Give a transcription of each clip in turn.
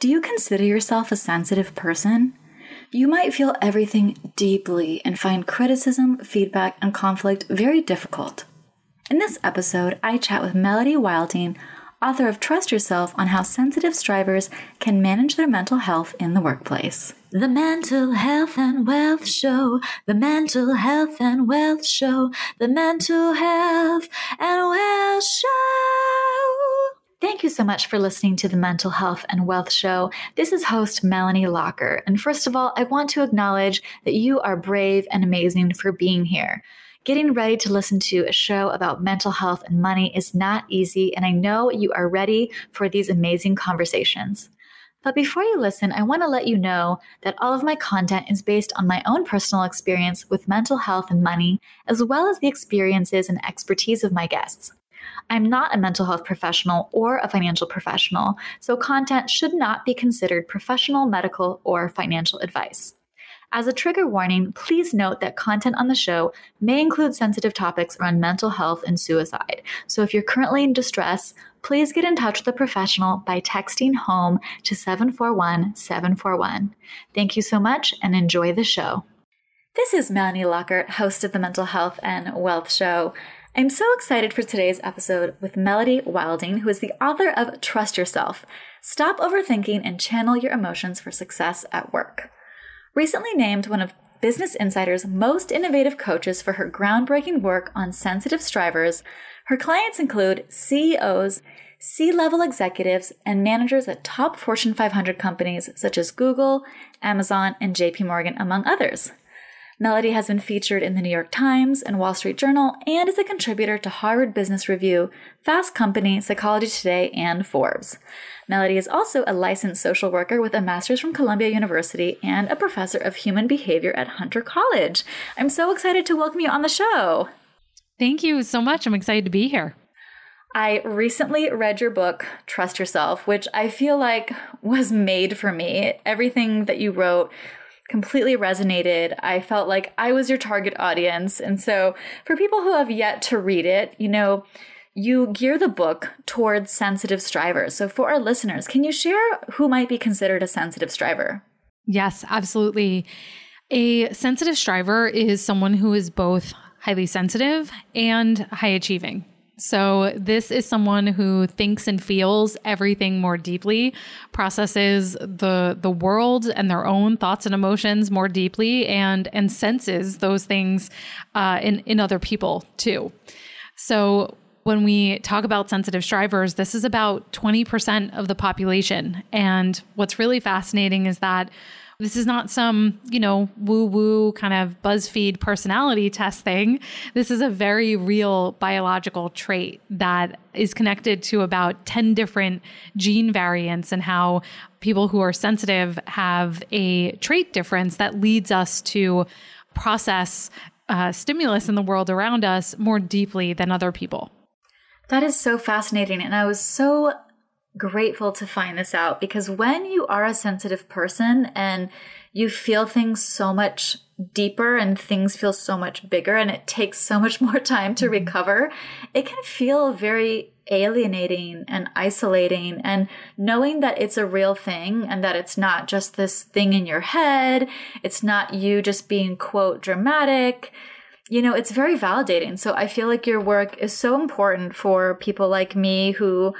Do you consider yourself a sensitive person? You might feel everything deeply and find criticism, feedback, and conflict very difficult. In this episode, I chat with Melody Wilding, author of Trust Yourself, on how sensitive strivers can manage their mental health in the workplace. The Mental Health and Wealth Show, the Mental Health and Wealth Show, the Mental Health and Wealth Show. Thank you so much for listening to the Mental Health and Wealth Show. This is host Melanie Lockert. And first of all, I want to acknowledge that you are brave and amazing for being here. Getting ready to listen to a show about mental health and money is not easy, and I know you are ready for these amazing conversations. But before you listen, I want to let you know that all of my content is based on my own personal experience with mental health and money, as well as the experiences and expertise of my guests. I'm not a mental health professional or a financial professional, so content should not be considered professional, medical, or financial advice. As a trigger warning, please note that content on the show may include sensitive topics around mental health and suicide. So if you're currently in distress, please get in touch with a professional by texting HOME to 741 741. Thank you so much and enjoy the show. This is Melanie Lockert, host of the Mental Health and Wealth Show. I'm so excited for today's episode with Melody Wilding, who is the author of Trust Yourself Stop Overthinking and Channel Your Emotions for Success at Work. Recently named one of Business Insider's most innovative coaches for her groundbreaking work on sensitive strivers, her clients include CEOs, C level executives, and managers at top Fortune 500 companies such as Google, Amazon, and JP Morgan, among others. Melody has been featured in the New York Times and Wall Street Journal and is a contributor to Harvard Business Review, Fast Company, Psychology Today, and Forbes. Melody is also a licensed social worker with a master's from Columbia University and a professor of human behavior at Hunter College. I'm so excited to welcome you on the show. Thank you so much. I'm excited to be here. I recently read your book, Trust Yourself, which I feel like was made for me. Everything that you wrote completely resonated. I felt like I was your target audience. And so, for people who have yet to read it, you know, you gear the book towards sensitive strivers. So, for our listeners, can you share who might be considered a sensitive striver? Yes, absolutely. A sensitive striver is someone who is both highly sensitive and high achieving. So, this is someone who thinks and feels everything more deeply, processes the the world and their own thoughts and emotions more deeply, and and senses those things uh, in in other people too. So, when we talk about sensitive strivers, this is about 20% of the population. And what's really fascinating is that this is not some, you know, woo woo kind of BuzzFeed personality test thing. This is a very real biological trait that is connected to about 10 different gene variants and how people who are sensitive have a trait difference that leads us to process uh, stimulus in the world around us more deeply than other people. That is so fascinating. And I was so grateful to find this out because when you are a sensitive person and you feel things so much deeper and things feel so much bigger and it takes so much more time to mm-hmm. recover, it can feel very alienating and isolating and knowing that it's a real thing and that it's not just this thing in your head, it's not you just being quote dramatic. You know, it's very validating. So I feel like your work is so important for people like me who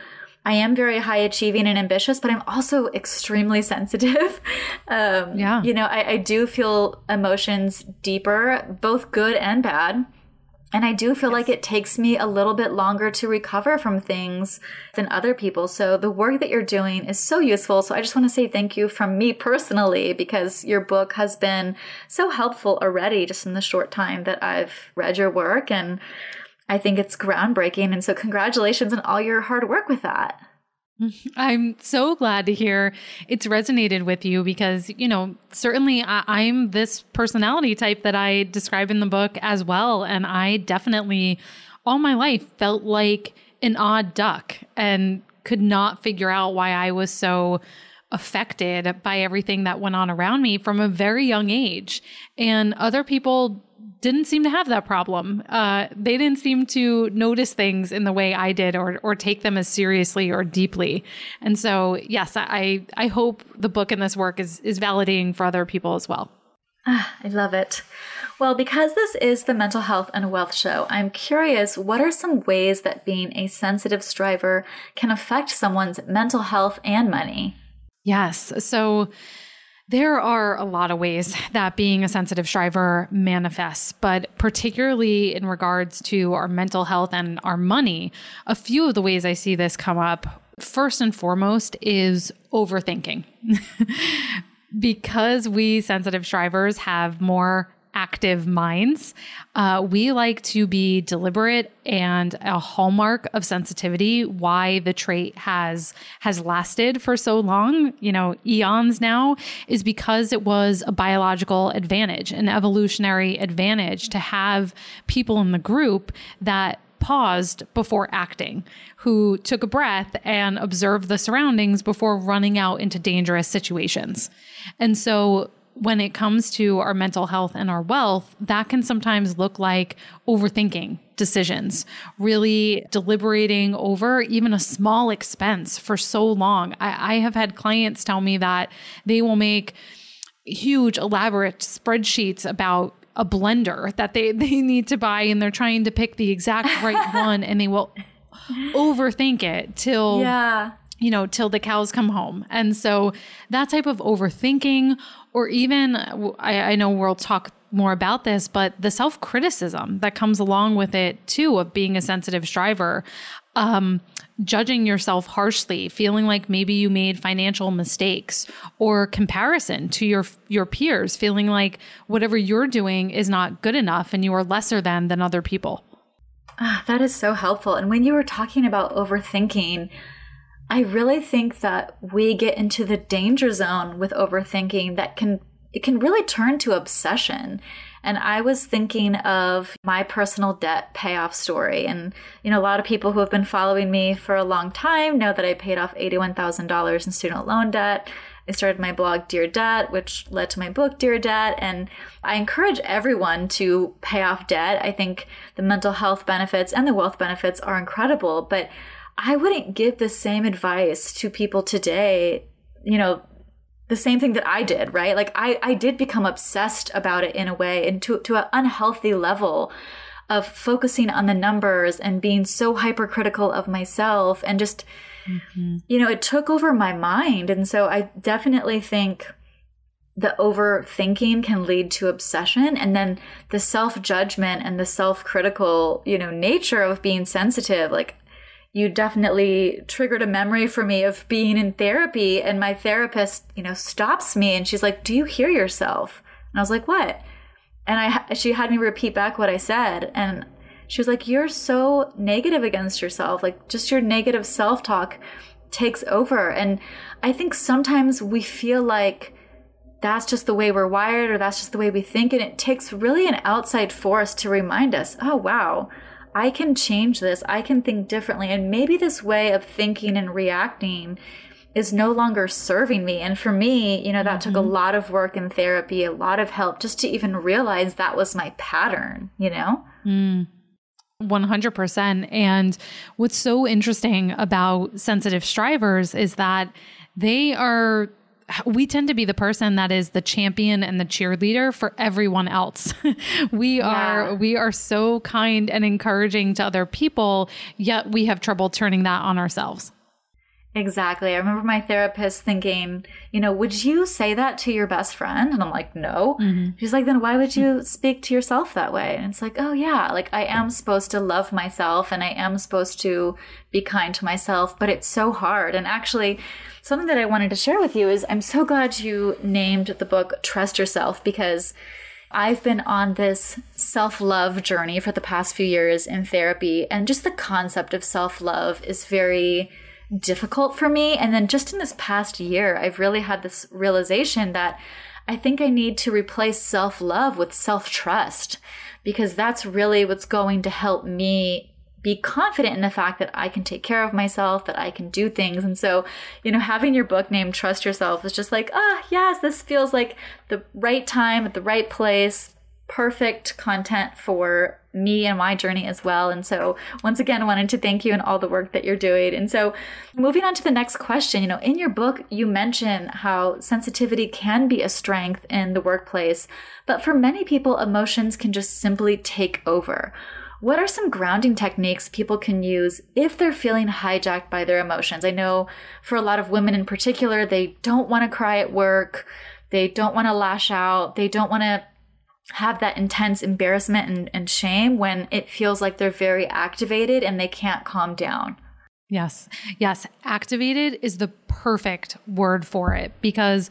I am very high achieving and ambitious, but I'm also extremely sensitive. um, yeah. You know, I, I do feel emotions deeper, both good and bad. And I do feel yes. like it takes me a little bit longer to recover from things than other people. So the work that you're doing is so useful. So I just want to say thank you from me personally because your book has been so helpful already just in the short time that I've read your work. And I think it's groundbreaking. And so, congratulations on all your hard work with that. I'm so glad to hear it's resonated with you because, you know, certainly I, am this personality type that I describe in the book as well. And I definitely, all my life, felt like an odd duck and could not figure out why I was so affected by everything that went on around me from a very young age. And other people didn't seem to have that problem. Uh, they didn't seem to notice things in the way I did or, or take them as seriously or deeply. And so, yes, I, I hope the book and this work is, is validating for other people as well. Ah, I love it. Well, because this is the Mental Health and Wealth Show, I'm curious what are some ways that being a sensitive striver can affect someone's mental health and money? Yes. So there are a lot of ways that being a sensitive striver manifests, but particularly in regards to our mental health and our money, a few of the ways I see this come up first and foremost is overthinking. because we sensitive strivers have more active minds. Uh, we like to be deliberate and a hallmark of sensitivity why the trait has has lasted for so long you know eons now is because it was a biological advantage an evolutionary advantage to have people in the group that paused before acting, who took a breath and observed the surroundings before running out into dangerous situations. And so when it comes to our mental health and our wealth, that can sometimes look like overthinking decisions, really deliberating over even a small expense for so long. I, I have had clients tell me that they will make huge, elaborate spreadsheets about a blender that they, they need to buy and they're trying to pick the exact right one and they will overthink it till yeah you know, till the cows come home. And so that type of overthinking, or even I, I know we'll talk more about this, but the self criticism that comes along with it too of being a sensitive striver, um, judging yourself harshly, feeling like maybe you made financial mistakes, or comparison to your your peers, feeling like whatever you're doing is not good enough and you are lesser than than other people. Ah, that is so helpful. And when you were talking about overthinking, I really think that we get into the danger zone with overthinking that can it can really turn to obsession. And I was thinking of my personal debt payoff story. And, you know, a lot of people who have been following me for a long time know that I paid off $81,000 in student loan debt. I started my blog, Dear Debt, which led to my book, Dear Debt. And I encourage everyone to pay off debt. I think the mental health benefits and the wealth benefits are incredible. But I wouldn't give the same advice to people today, you know, the same thing that I did, right? Like I, I did become obsessed about it in a way and to, to an unhealthy level of focusing on the numbers and being so hypercritical of myself and just, mm-hmm. you know, it took over my mind. And so I definitely think the overthinking can lead to obsession and then the self-judgment and the self-critical you know nature of being sensitive like you definitely triggered a memory for me of being in therapy and my therapist you know stops me and she's like do you hear yourself? And i was like what? And i she had me repeat back what i said and she was like you're so negative against yourself like just your negative self-talk takes over. And i think sometimes we feel like that's just the way we're wired or that's just the way we think and it takes really an outside force to remind us oh wow I can change this. I can think differently. And maybe this way of thinking and reacting is no longer serving me. And for me, you know, that mm-hmm. took a mm-hmm. lot of work in therapy, a lot of help just to even realize that was my pattern, you know? Mm. 100%. And what's so interesting about sensitive strivers is that they are we tend to be the person that is the champion and the cheerleader for everyone else. we yeah. are we are so kind and encouraging to other people, yet we have trouble turning that on ourselves. Exactly. I remember my therapist thinking, you know, would you say that to your best friend? And I'm like, no. Mm-hmm. She's like, then why would you speak to yourself that way? And it's like, oh, yeah, like I am supposed to love myself and I am supposed to be kind to myself, but it's so hard. And actually, something that I wanted to share with you is I'm so glad you named the book Trust Yourself because I've been on this self love journey for the past few years in therapy. And just the concept of self love is very difficult for me. And then just in this past year, I've really had this realization that I think I need to replace self love with self trust because that's really what's going to help me be confident in the fact that I can take care of myself, that I can do things. And so, you know, having your book named Trust Yourself is just like, ah, yes, this feels like the right time at the right place, perfect content for me and my journey as well. And so, once again, I wanted to thank you and all the work that you're doing. And so, moving on to the next question, you know, in your book, you mention how sensitivity can be a strength in the workplace, but for many people, emotions can just simply take over. What are some grounding techniques people can use if they're feeling hijacked by their emotions? I know for a lot of women in particular, they don't want to cry at work, they don't want to lash out, they don't want to have that intense embarrassment and, and shame when it feels like they're very activated and they can't calm down. Yes. Yes. Activated is the perfect word for it because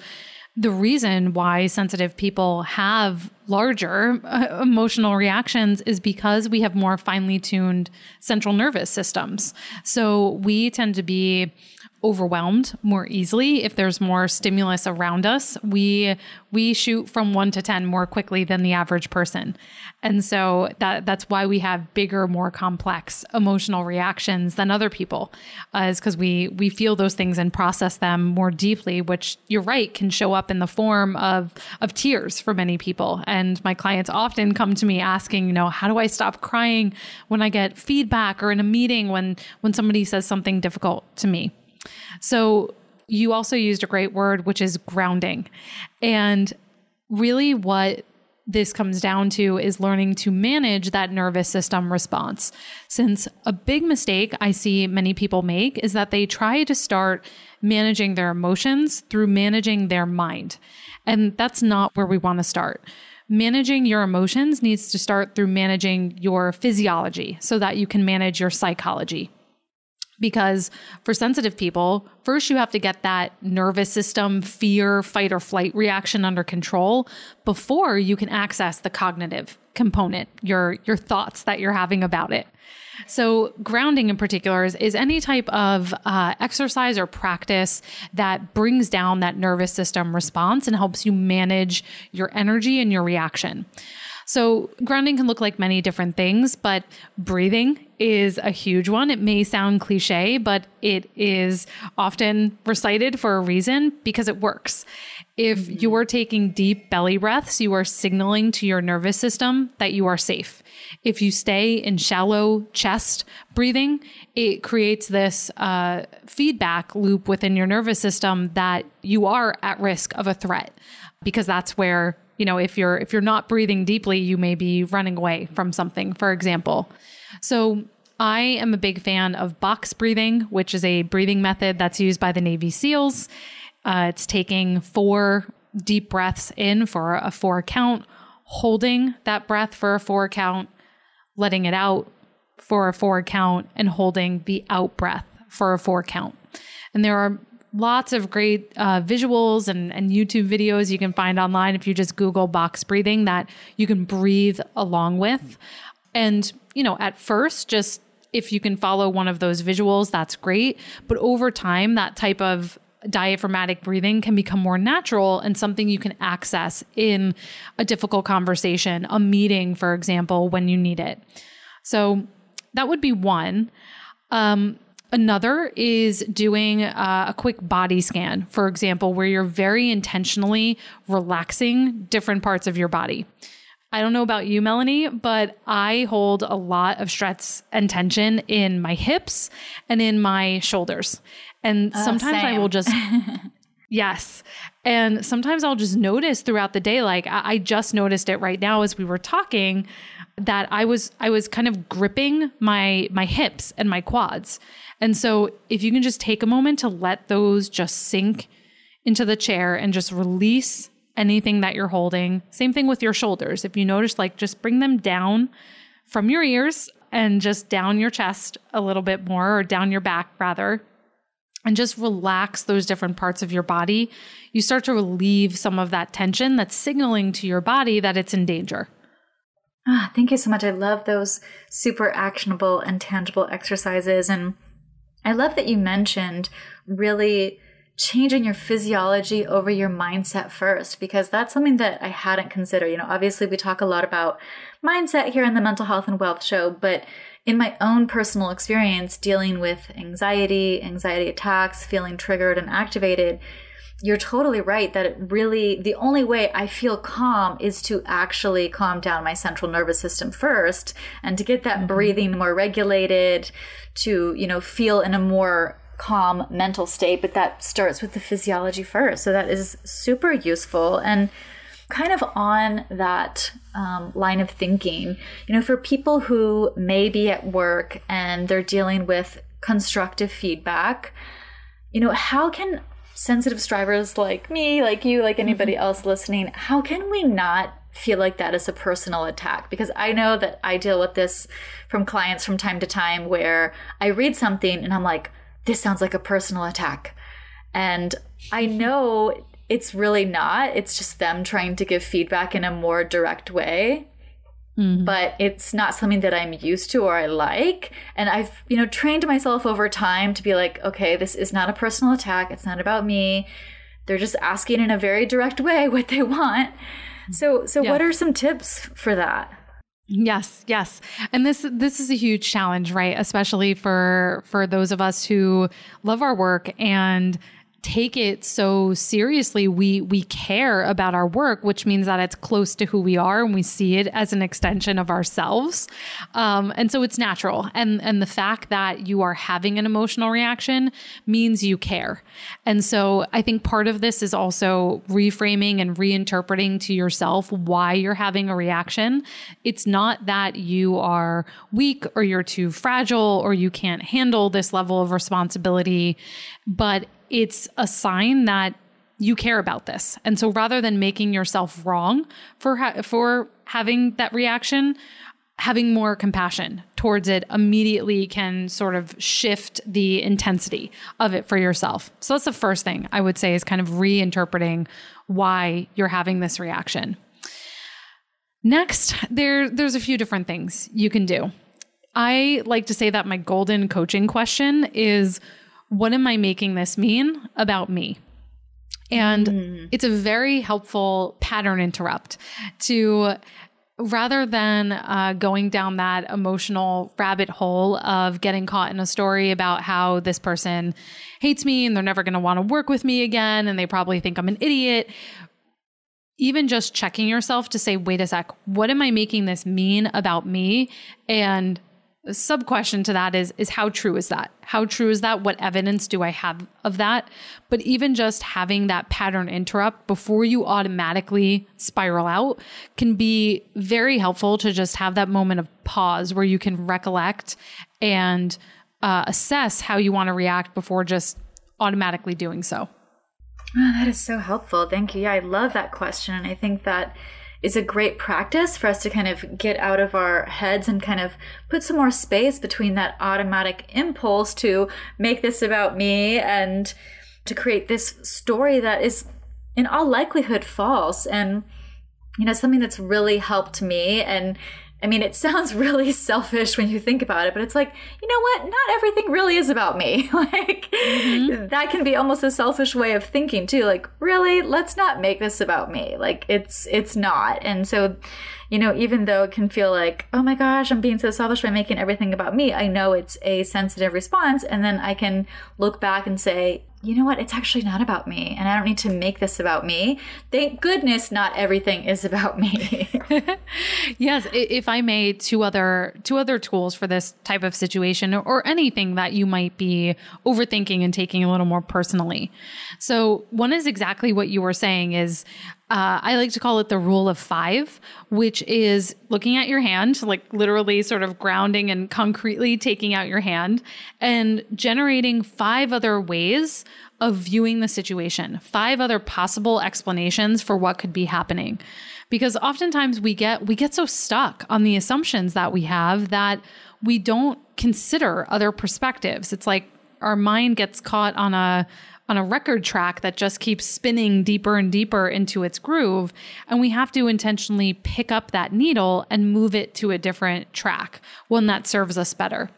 the reason why sensitive people have larger uh, emotional reactions is because we have more finely tuned central nervous systems. So we tend to be overwhelmed more easily if there's more stimulus around us. We we shoot from 1 to 10 more quickly than the average person. And so that that's why we have bigger more complex emotional reactions than other people uh, is because we we feel those things and process them more deeply which you're right can show up in the form of of tears for many people. And my clients often come to me asking you know how do i stop crying when i get feedback or in a meeting when when somebody says something difficult to me so you also used a great word, which is grounding. And really, what this comes down to is learning to manage that nervous system response. Since a big mistake I see many people make is that they try to start managing their emotions through managing their mind. And that's not where we want to start. Managing your emotions needs to start through managing your physiology so that you can manage your psychology because for sensitive people, first you have to get that nervous system fear, fight, or flight reaction under control before you can access the cognitive component, your, your thoughts that you're having about it. So, grounding in particular is, is any type of uh, exercise or practice that brings down that nervous system response and helps you manage your energy and your reaction. So, grounding can look like many different things, but breathing is a huge one. It may sound cliche, but it is often recited for a reason because it works. If mm-hmm. you are taking deep belly breaths, you are signaling to your nervous system that you are safe. If you stay in shallow chest breathing, it creates this uh, feedback loop within your nervous system that you are at risk of a threat because that's where you know if you're if you're not breathing deeply you may be running away from something for example so I am a big fan of box breathing, which is a breathing method that's used by the Navy SEALs. Uh, it's taking four deep breaths in for a four count, holding that breath for a four count, letting it out for a four count, and holding the out breath for a four count. And there are lots of great uh, visuals and, and YouTube videos you can find online if you just Google box breathing that you can breathe along with. And, you know, at first, just if you can follow one of those visuals, that's great. But over time, that type of diaphragmatic breathing can become more natural and something you can access in a difficult conversation, a meeting, for example, when you need it. So that would be one. Um, Another is doing uh, a quick body scan, for example, where you're very intentionally relaxing different parts of your body. I don't know about you, Melanie, but I hold a lot of stress and tension in my hips and in my shoulders. And uh, sometimes same. I will just, yes. And sometimes I'll just notice throughout the day, like I, I just noticed it right now as we were talking that I was I was kind of gripping my my hips and my quads. And so if you can just take a moment to let those just sink into the chair and just release anything that you're holding. Same thing with your shoulders. If you notice like just bring them down from your ears and just down your chest a little bit more or down your back rather and just relax those different parts of your body, you start to relieve some of that tension that's signaling to your body that it's in danger. Ah, thank you so much. I love those super actionable and tangible exercises. And I love that you mentioned really changing your physiology over your mindset first because that's something that I hadn't considered. You know, obviously we talk a lot about mindset here in the mental health and wealth show, but in my own personal experience dealing with anxiety, anxiety attacks, feeling triggered and activated, you're totally right that it really the only way I feel calm is to actually calm down my central nervous system first and to get that mm-hmm. breathing more regulated to, you know, feel in a more calm mental state, but that starts with the physiology first. So that is super useful. And kind of on that um, line of thinking, you know, for people who may be at work and they're dealing with constructive feedback, you know, how can sensitive strivers like me, like you, like anybody mm-hmm. else listening, how can we not feel like that is a personal attack because I know that I deal with this from clients from time to time where I read something and I'm like, this sounds like a personal attack. And I know it's really not. It's just them trying to give feedback in a more direct way. Mm-hmm. But it's not something that I'm used to or I like. And I've, you know, trained myself over time to be like, okay, this is not a personal attack. It's not about me. They're just asking in a very direct way what they want. So, so yeah. what are some tips for that? Yes, yes. And this this is a huge challenge, right? Especially for for those of us who love our work and take it so seriously we we care about our work which means that it's close to who we are and we see it as an extension of ourselves. Um, and so it's natural. And and the fact that you are having an emotional reaction means you care. And so i think part of this is also reframing and reinterpreting to yourself why you're having a reaction. It's not that you are weak or you're too fragile or you can't handle this level of responsibility but it's a sign that you care about this. And so rather than making yourself wrong for ha- for having that reaction, having more compassion towards it immediately can sort of shift the intensity of it for yourself. So that's the first thing I would say is kind of reinterpreting why you're having this reaction. Next, there there's a few different things you can do. I like to say that my golden coaching question is what am I making this mean about me? And mm. it's a very helpful pattern interrupt to rather than uh, going down that emotional rabbit hole of getting caught in a story about how this person hates me and they're never going to want to work with me again and they probably think I'm an idiot. Even just checking yourself to say, wait a sec, what am I making this mean about me? And sub question to that is is how true is that? How true is that? What evidence do i have of that? But even just having that pattern interrupt before you automatically spiral out can be very helpful to just have that moment of pause where you can recollect and uh, assess how you want to react before just automatically doing so. Oh, that is so helpful. Thank you. Yeah i love that question and i think that is a great practice for us to kind of get out of our heads and kind of put some more space between that automatic impulse to make this about me and to create this story that is in all likelihood false. And you know something that's really helped me and I mean, it sounds really selfish when you think about it, but it's like, you know what? Not everything really is about me. like, mm-hmm. that can be almost a selfish way of thinking too. Like, really, let's not make this about me. Like, it's it's not. And so, you know, even though it can feel like, oh my gosh, I'm being so selfish by making everything about me, I know it's a sensitive response, and then I can look back and say, you know what? It's actually not about me, and I don't need to make this about me. Thank goodness, not everything is about me. yes, if I may, two other two other tools for this type of situation, or anything that you might be overthinking and taking a little more personally. So, one is exactly what you were saying: is uh, I like to call it the rule of five, which is looking at your hand, like literally sort of grounding and concretely taking out your hand and generating five other ways of viewing the situation, five other possible explanations for what could be happening. Because oftentimes we get we get so stuck on the assumptions that we have that we don't consider other perspectives. It's like our mind gets caught on a on a record track that just keeps spinning deeper and deeper into its groove. And we have to intentionally pick up that needle and move it to a different track, one that serves us better.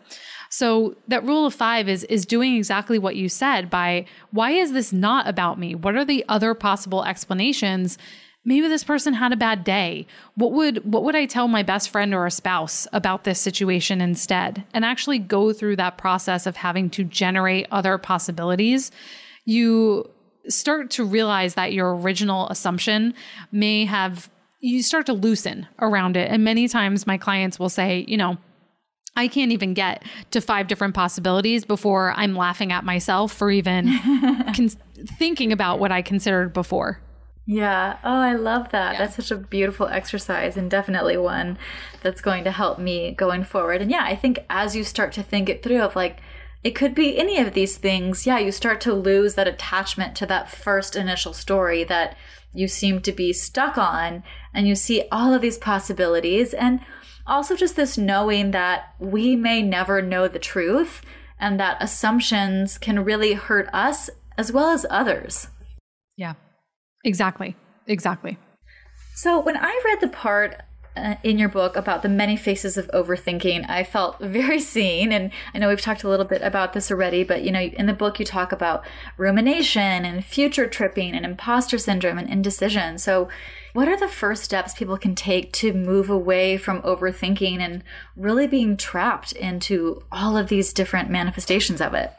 So that rule of 5 is is doing exactly what you said by why is this not about me? What are the other possible explanations? Maybe this person had a bad day. What would what would I tell my best friend or a spouse about this situation instead? And actually go through that process of having to generate other possibilities. You start to realize that your original assumption may have you start to loosen around it. And many times my clients will say, you know, I can't even get to five different possibilities before I'm laughing at myself for even con- thinking about what I considered before. Yeah. Oh, I love that. Yeah. That's such a beautiful exercise and definitely one that's going to help me going forward. And yeah, I think as you start to think it through of like, it could be any of these things. Yeah, you start to lose that attachment to that first initial story that you seem to be stuck on, and you see all of these possibilities. And also, just this knowing that we may never know the truth, and that assumptions can really hurt us as well as others. Yeah, exactly. Exactly. So, when I read the part uh, in your book about the many faces of overthinking, I felt very seen. And I know we've talked a little bit about this already, but you know, in the book, you talk about rumination and future tripping and imposter syndrome and indecision. So, what are the first steps people can take to move away from overthinking and really being trapped into all of these different manifestations of it?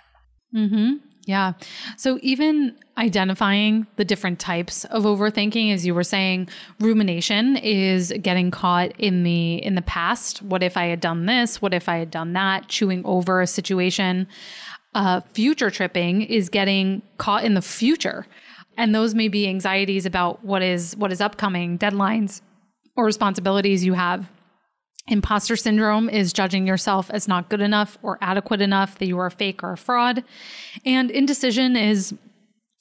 Mm-hmm. Yeah. So even identifying the different types of overthinking as you were saying, rumination is getting caught in the in the past. What if I had done this? What if I had done that? Chewing over a situation. Uh, future tripping is getting caught in the future. And those may be anxieties about what is what is upcoming, deadlines or responsibilities you have Imposter syndrome is judging yourself as not good enough or adequate enough, that you are a fake or a fraud. And indecision is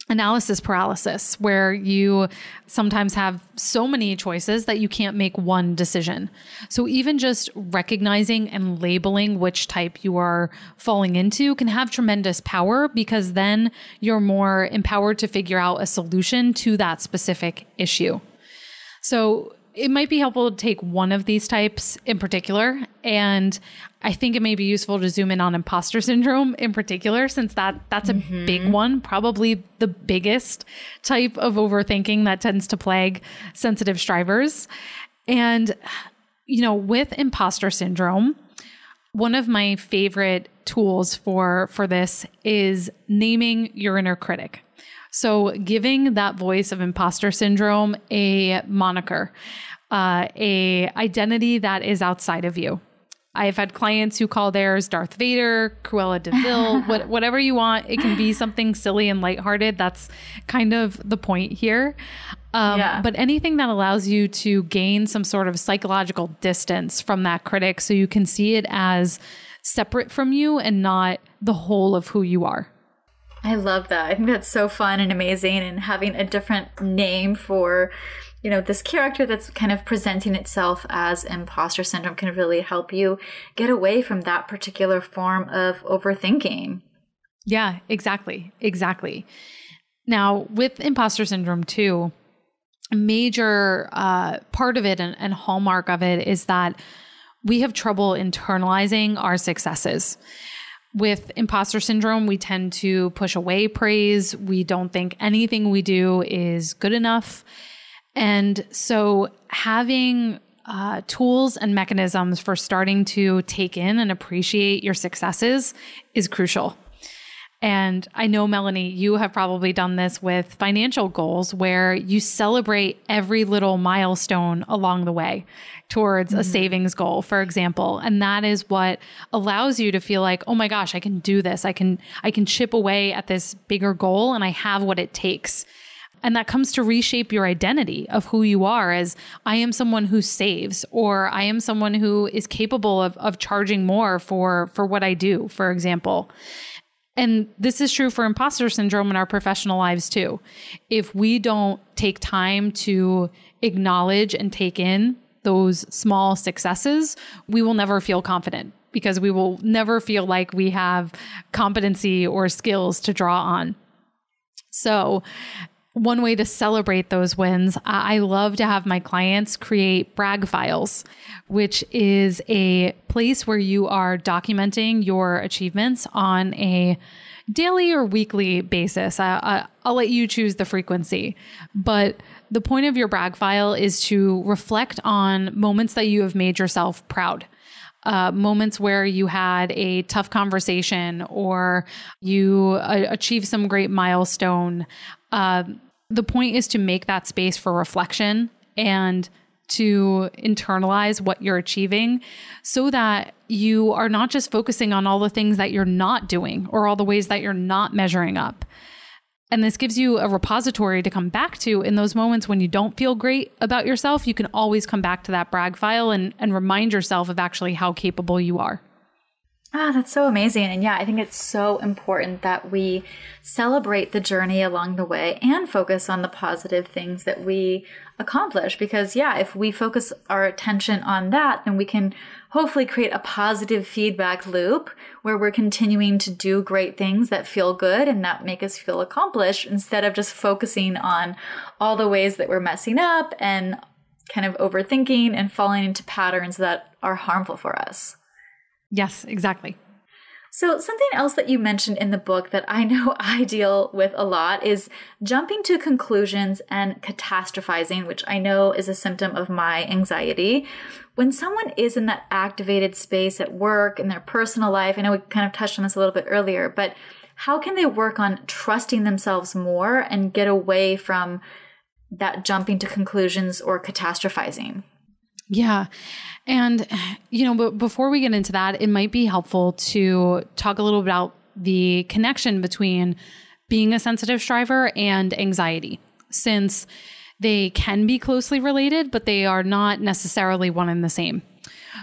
analysis paralysis, where you sometimes have so many choices that you can't make one decision. So, even just recognizing and labeling which type you are falling into can have tremendous power because then you're more empowered to figure out a solution to that specific issue. So, it might be helpful to take one of these types in particular. And I think it may be useful to zoom in on imposter syndrome in particular, since that that's a mm-hmm. big one, probably the biggest type of overthinking that tends to plague sensitive strivers. And, you know, with imposter syndrome, one of my favorite tools for for this is naming your inner critic. So giving that voice of imposter syndrome a moniker, uh, a identity that is outside of you. I've had clients who call theirs Darth Vader, Cruella de Vil, what, whatever you want. It can be something silly and lighthearted. That's kind of the point here. Um, yeah. But anything that allows you to gain some sort of psychological distance from that critic so you can see it as separate from you and not the whole of who you are. I love that. I think that's so fun and amazing, and having a different name for, you know, this character that's kind of presenting itself as imposter syndrome can really help you get away from that particular form of overthinking. Yeah, exactly. Exactly. Now, with imposter syndrome, too, a major uh, part of it and, and hallmark of it is that we have trouble internalizing our successes with imposter syndrome, we tend to push away praise. We don't think anything we do is good enough. And so, having uh, tools and mechanisms for starting to take in and appreciate your successes is crucial. And I know, Melanie, you have probably done this with financial goals where you celebrate every little milestone along the way towards mm-hmm. a savings goal, for example. And that is what allows you to feel like, oh my gosh, I can do this. I can, I can chip away at this bigger goal and I have what it takes. And that comes to reshape your identity of who you are as I am someone who saves, or I am someone who is capable of, of charging more for, for what I do, for example. And this is true for imposter syndrome in our professional lives too. If we don't take time to acknowledge and take in those small successes, we will never feel confident because we will never feel like we have competency or skills to draw on. So, one way to celebrate those wins, I love to have my clients create brag files, which is a place where you are documenting your achievements on a daily or weekly basis. I, will let you choose the frequency. But the point of your brag file is to reflect on moments that you have made yourself proud. Uh, moments where you had a tough conversation or you uh, achieved some great milestone. Uh, the point is to make that space for reflection and to internalize what you're achieving so that you are not just focusing on all the things that you're not doing or all the ways that you're not measuring up. And this gives you a repository to come back to in those moments when you don't feel great about yourself. You can always come back to that brag file and, and remind yourself of actually how capable you are. Ah, that's so amazing. And yeah, I think it's so important that we celebrate the journey along the way and focus on the positive things that we accomplish. Because yeah, if we focus our attention on that, then we can hopefully create a positive feedback loop where we're continuing to do great things that feel good and that make us feel accomplished instead of just focusing on all the ways that we're messing up and kind of overthinking and falling into patterns that are harmful for us. Yes, exactly. So, something else that you mentioned in the book that I know I deal with a lot is jumping to conclusions and catastrophizing, which I know is a symptom of my anxiety. When someone is in that activated space at work, in their personal life, I know we kind of touched on this a little bit earlier, but how can they work on trusting themselves more and get away from that jumping to conclusions or catastrophizing? Yeah. And, you know, but before we get into that, it might be helpful to talk a little about the connection between being a sensitive striver and anxiety, since they can be closely related, but they are not necessarily one and the same.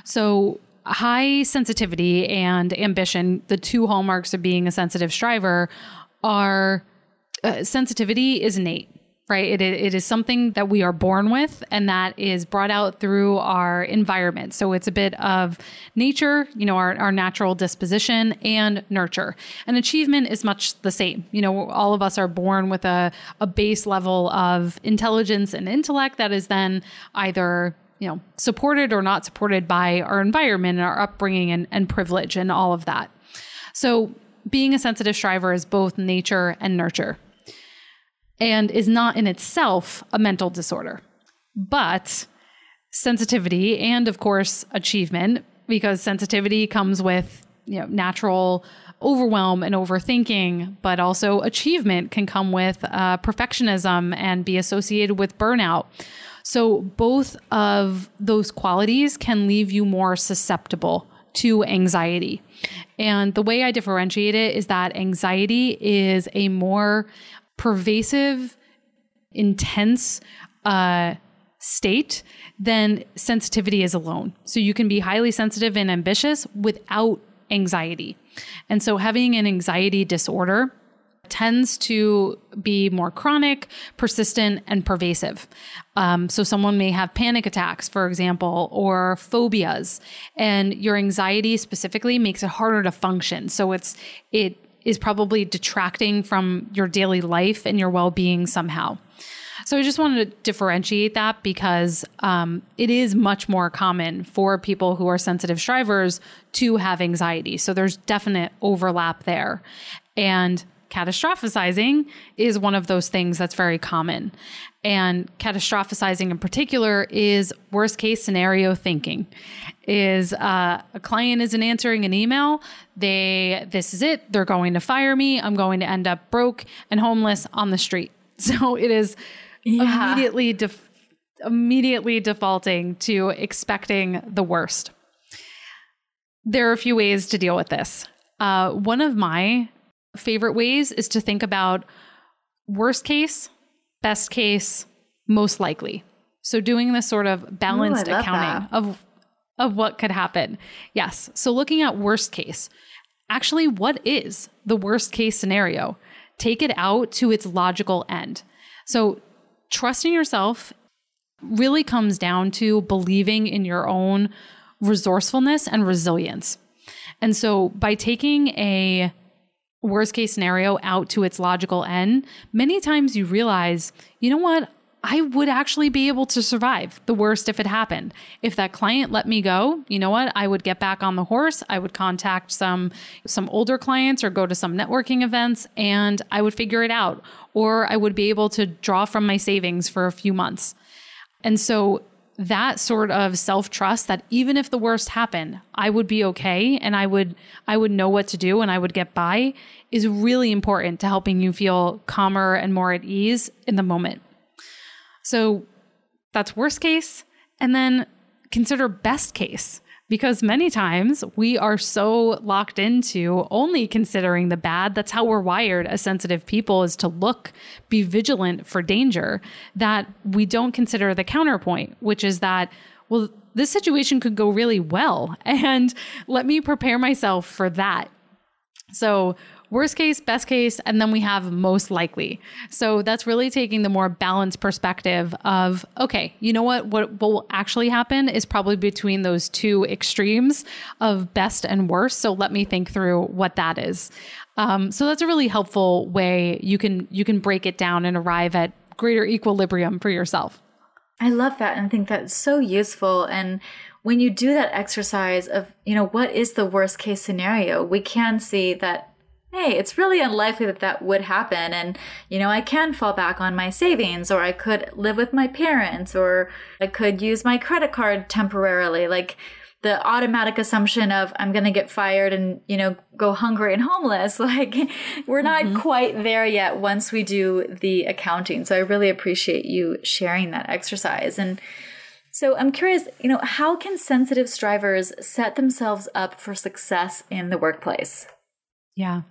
So, high sensitivity and ambition, the two hallmarks of being a sensitive striver, are uh, sensitivity is innate right? It, it is something that we are born with and that is brought out through our environment. So it's a bit of nature, you know, our, our natural disposition and nurture. And achievement is much the same. You know, all of us are born with a, a base level of intelligence and intellect that is then either you know supported or not supported by our environment and our upbringing and, and privilege and all of that so being a sensitive striver is both nature and nurture and is not in itself a mental disorder. But sensitivity and of course achievement because sensitivity comes with you know natural overwhelm and overthinking but also achievement can come with uh, perfectionism and be associated with burnout so both of those qualities can leave you more susceptible to anxiety and the way i differentiate it is that anxiety is a more pervasive, intense uh, state than sensitivity is alone. So you can be highly sensitive and ambitious without anxiety. And so having an anxiety disorder tends to be more chronic, persistent, and pervasive. Um, so, someone may have panic attacks, for example, or phobias, and your anxiety specifically makes it harder to function. So, it's it is probably detracting from your daily life and your well being somehow. So I just wanted to differentiate that because um, it is much more common for people who are sensitive strivers to have anxiety. So there's definite overlap there. And catastrophizing is one of those things that's very common. And catastrophizing in particular is worst case scenario thinking. Is uh, a client isn't answering an email, they this is it, they're going to fire me, I'm going to end up broke and homeless on the street. So it is yeah. immediately def- immediately defaulting to expecting the worst. There are a few ways to deal with this. Uh, one of my favorite ways is to think about worst case, best case, most likely. So doing this sort of balanced Ooh, accounting that. of of what could happen. Yes. So looking at worst case. Actually, what is the worst case scenario? Take it out to its logical end. So trusting yourself really comes down to believing in your own resourcefulness and resilience. And so by taking a worst case scenario out to its logical end, many times you realize, you know what? I would actually be able to survive the worst if it happened. If that client let me go, you know what? I would get back on the horse. I would contact some some older clients or go to some networking events and I would figure it out or I would be able to draw from my savings for a few months. And so that sort of self-trust that even if the worst happened, I would be okay and I would I would know what to do and I would get by is really important to helping you feel calmer and more at ease in the moment. So that's worst case and then consider best case because many times we are so locked into only considering the bad. That's how we're wired as sensitive people is to look, be vigilant for danger, that we don't consider the counterpoint, which is that, well, this situation could go really well. And let me prepare myself for that. So worst case, best case, and then we have most likely. So that's really taking the more balanced perspective of, okay, you know what? What will actually happen is probably between those two extremes of best and worst. So let me think through what that is. Um, so that's a really helpful way you can you can break it down and arrive at greater equilibrium for yourself. I love that and think that's so useful and when you do that exercise of, you know, what is the worst case scenario, we can see that hey, it's really unlikely that that would happen. And, you know, I can fall back on my savings, or I could live with my parents, or I could use my credit card temporarily. Like the automatic assumption of I'm going to get fired and, you know, go hungry and homeless. Like we're not mm-hmm. quite there yet once we do the accounting. So I really appreciate you sharing that exercise. And, so I'm curious, you know, how can sensitive strivers set themselves up for success in the workplace? Yeah.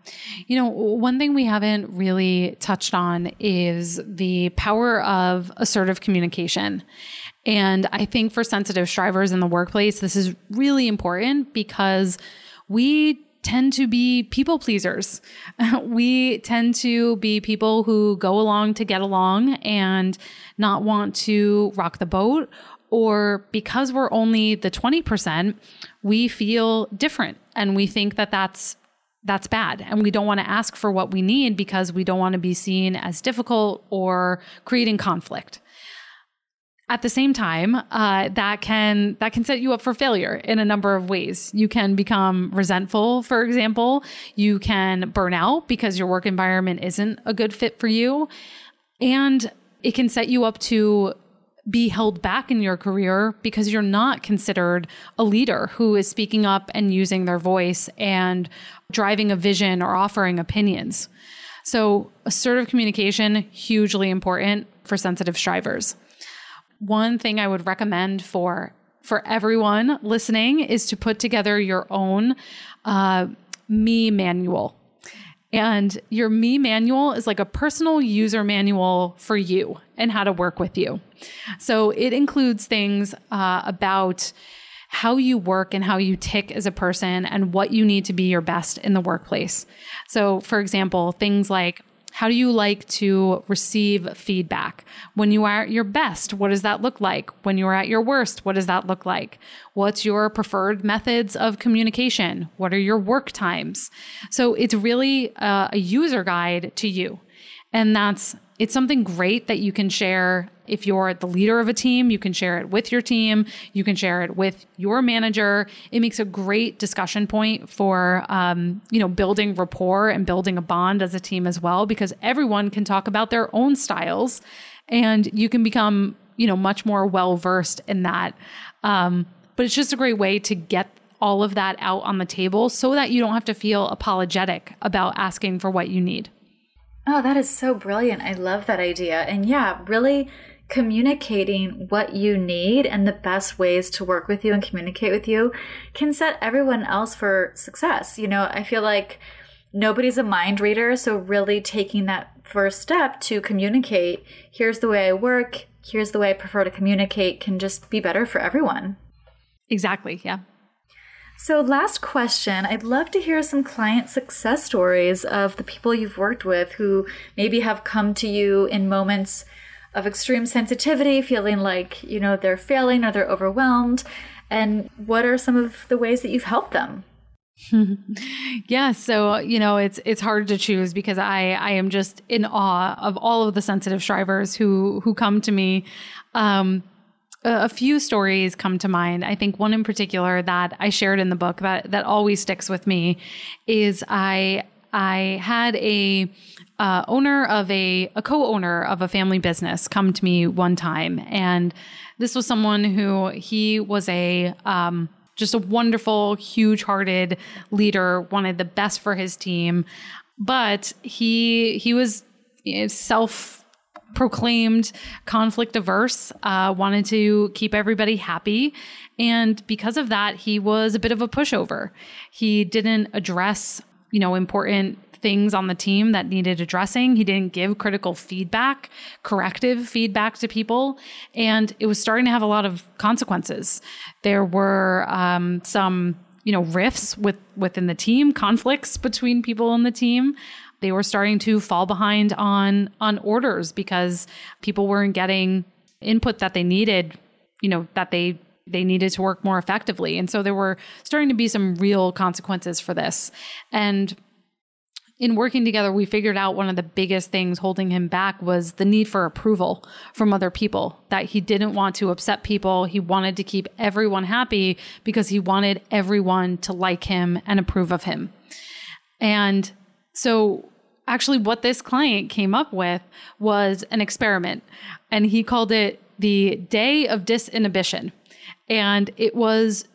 You know, one thing we haven't really touched on is the power of assertive communication. And I think for sensitive strivers in the workplace, this is really important because we tend to be people pleasers. we tend to be people who go along to get along and not want to rock the boat. Or because we're only the 20%, we feel different and we think that that's that's bad. And we don't want to ask for what we need because we don't want to be seen as difficult or creating conflict. At the same time, uh, that can that can set you up for failure in a number of ways. You can become resentful, for example. You can burn out because your work environment isn't a good fit for you, and it can set you up to be held back in your career because you're not considered a leader who is speaking up and using their voice and driving a vision or offering opinions. So, assertive communication, hugely important for sensitive strivers. One thing I would recommend for for everyone listening is to put together your own uh, me manual. And your me manual is like a personal user manual for you and how to work with you. So it includes things uh, about how you work and how you tick as a person and what you need to be your best in the workplace. So, for example, things like how do you like to receive feedback? When you are at your best, what does that look like? When you are at your worst, what does that look like? What's your preferred methods of communication? What are your work times? So it's really a, a user guide to you. And that's it's something great that you can share if you're the leader of a team, you can share it with your team, you can share it with your manager. It makes a great discussion point for um, you know building rapport and building a bond as a team as well, because everyone can talk about their own styles, and you can become you know much more well versed in that. Um, but it's just a great way to get all of that out on the table so that you don't have to feel apologetic about asking for what you need. Oh, that is so brilliant. I love that idea. And yeah, really communicating what you need and the best ways to work with you and communicate with you can set everyone else for success. You know, I feel like nobody's a mind reader. So, really taking that first step to communicate here's the way I work, here's the way I prefer to communicate can just be better for everyone. Exactly. Yeah. So, last question I'd love to hear some client success stories of the people you've worked with who maybe have come to you in moments of extreme sensitivity, feeling like, you know, they're failing or they're overwhelmed. And what are some of the ways that you've helped them? yeah, so you know it's it's hard to choose because I I am just in awe of all of the sensitive strivers who who come to me. Um, a, a few stories come to mind. I think one in particular that I shared in the book that that always sticks with me is I I had a uh, owner of a a co-owner of a family business come to me one time, and this was someone who he was a um, just a wonderful, huge hearted leader, wanted the best for his team. But he he was self proclaimed conflict averse, uh, wanted to keep everybody happy. And because of that, he was a bit of a pushover. He didn't address, you know, important things on the team that needed addressing. He didn't give critical feedback, corrective feedback to people. And it was starting to have a lot of consequences. There were um, some, you know, rifts with within the team, conflicts between people in the team. They were starting to fall behind on on orders because people weren't getting input that they needed, you know, that they they needed to work more effectively. And so there were starting to be some real consequences for this. And in working together, we figured out one of the biggest things holding him back was the need for approval from other people, that he didn't want to upset people. He wanted to keep everyone happy because he wanted everyone to like him and approve of him. And so, actually, what this client came up with was an experiment, and he called it the Day of Disinhibition. And it was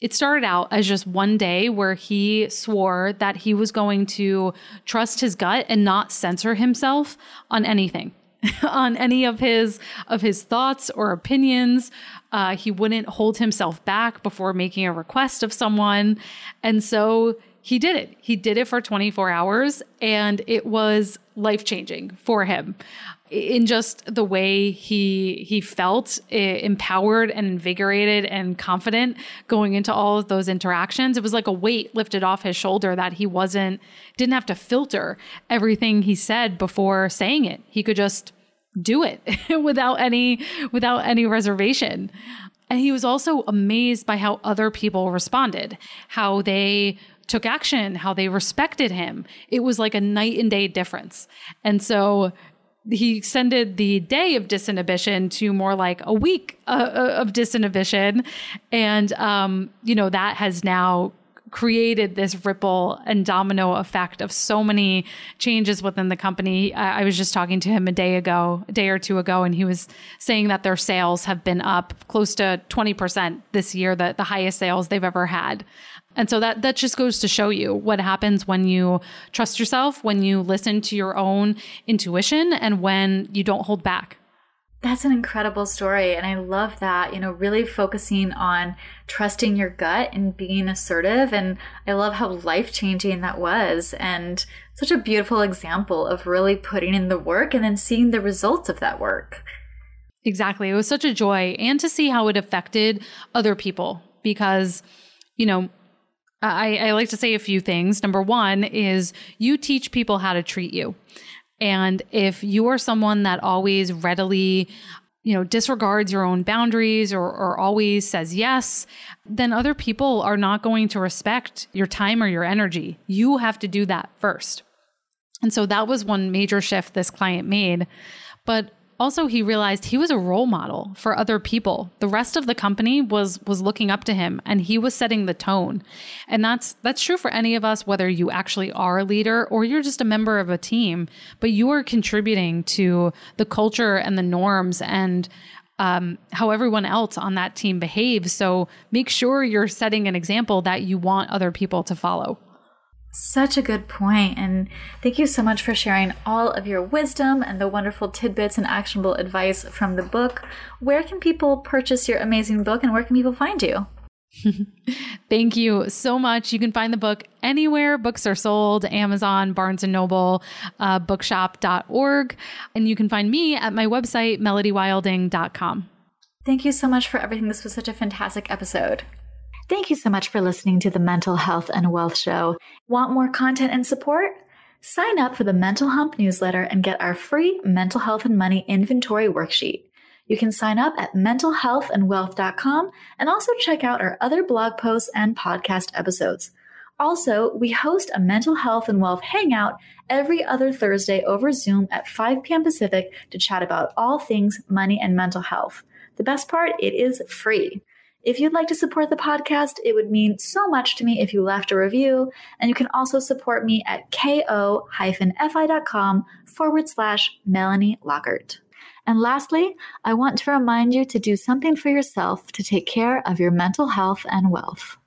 it started out as just one day where he swore that he was going to trust his gut and not censor himself on anything on any of his of his thoughts or opinions. Uh, he wouldn't hold himself back before making a request of someone. And so he did it. He did it for 24 hours and it was life changing for him in just the way he he felt eh, empowered and invigorated and confident going into all of those interactions. It was like a weight lifted off his shoulder that he wasn't didn't have to filter everything he said before saying it. He could just do it without any without any reservation. And he was also amazed by how other people responded how they took action, how they respected him. It was like a night and day difference. And so he extended the day of disinhibition to more like a week uh, uh, of disinhibition. And, um, you know, that has now created this ripple and domino effect of so many changes within the company. I, I, was just talking to him a day ago, a day or two ago, and he was saying that their sales have been up close to 20% this year, the, the highest sales they've ever had. And so that that just goes to show you what happens when you trust yourself, when you listen to your own intuition and when you don't hold back. That's an incredible story. And I love that, you know, really focusing on trusting your gut and being assertive. And I love how life changing that was. And such a beautiful example of really putting in the work and then seeing the results of that work. Exactly. It was such a joy and to see how it affected other people because, you know, I, I like to say a few things. Number one is you teach people how to treat you. And if you are someone that always readily, you know, disregards your own boundaries or, or always says yes, then other people are not going to respect your time or your energy. You have to do that first. And so that was one major shift this client made. But also he realized he was a role model for other people. The rest of the company was was looking up to him and he was setting the tone. And that's that's true for any of us whether you actually are a leader or you're just a member of a team but you are contributing to the culture and the norms and um, how everyone else on that team behaves. So make sure you're setting an example that you want other people to follow such a good point, and thank you so much for sharing all of your wisdom and the wonderful tidbits and actionable advice from the book. Where can people purchase your amazing book, and where can people find you? Thank you so much. You can find the book anywhere books are sold Amazon, Barnes and Noble, uh, bookshop.org. And you can find me at my website, melodywilding.com. Thank you so much for everything. This was such a fantastic episode. Thank you so much for listening to the Mental Health and Wealth Show. Want more content and support? Sign up for the Mental Hump newsletter and get our free mental health and money inventory worksheet. You can sign up at mentalhealthandwealth.com and also check out our other blog posts and podcast episodes. Also, we host a mental health and wealth hangout every other Thursday over Zoom at 5 p.m. Pacific to chat about all things money and mental health. The best part, it is free. If you'd like to support the podcast, it would mean so much to me if you left a review, and you can also support me at ko-fi.com forward slash Melanie Lockert. And lastly, I want to remind you to do something for yourself to take care of your mental health and wealth.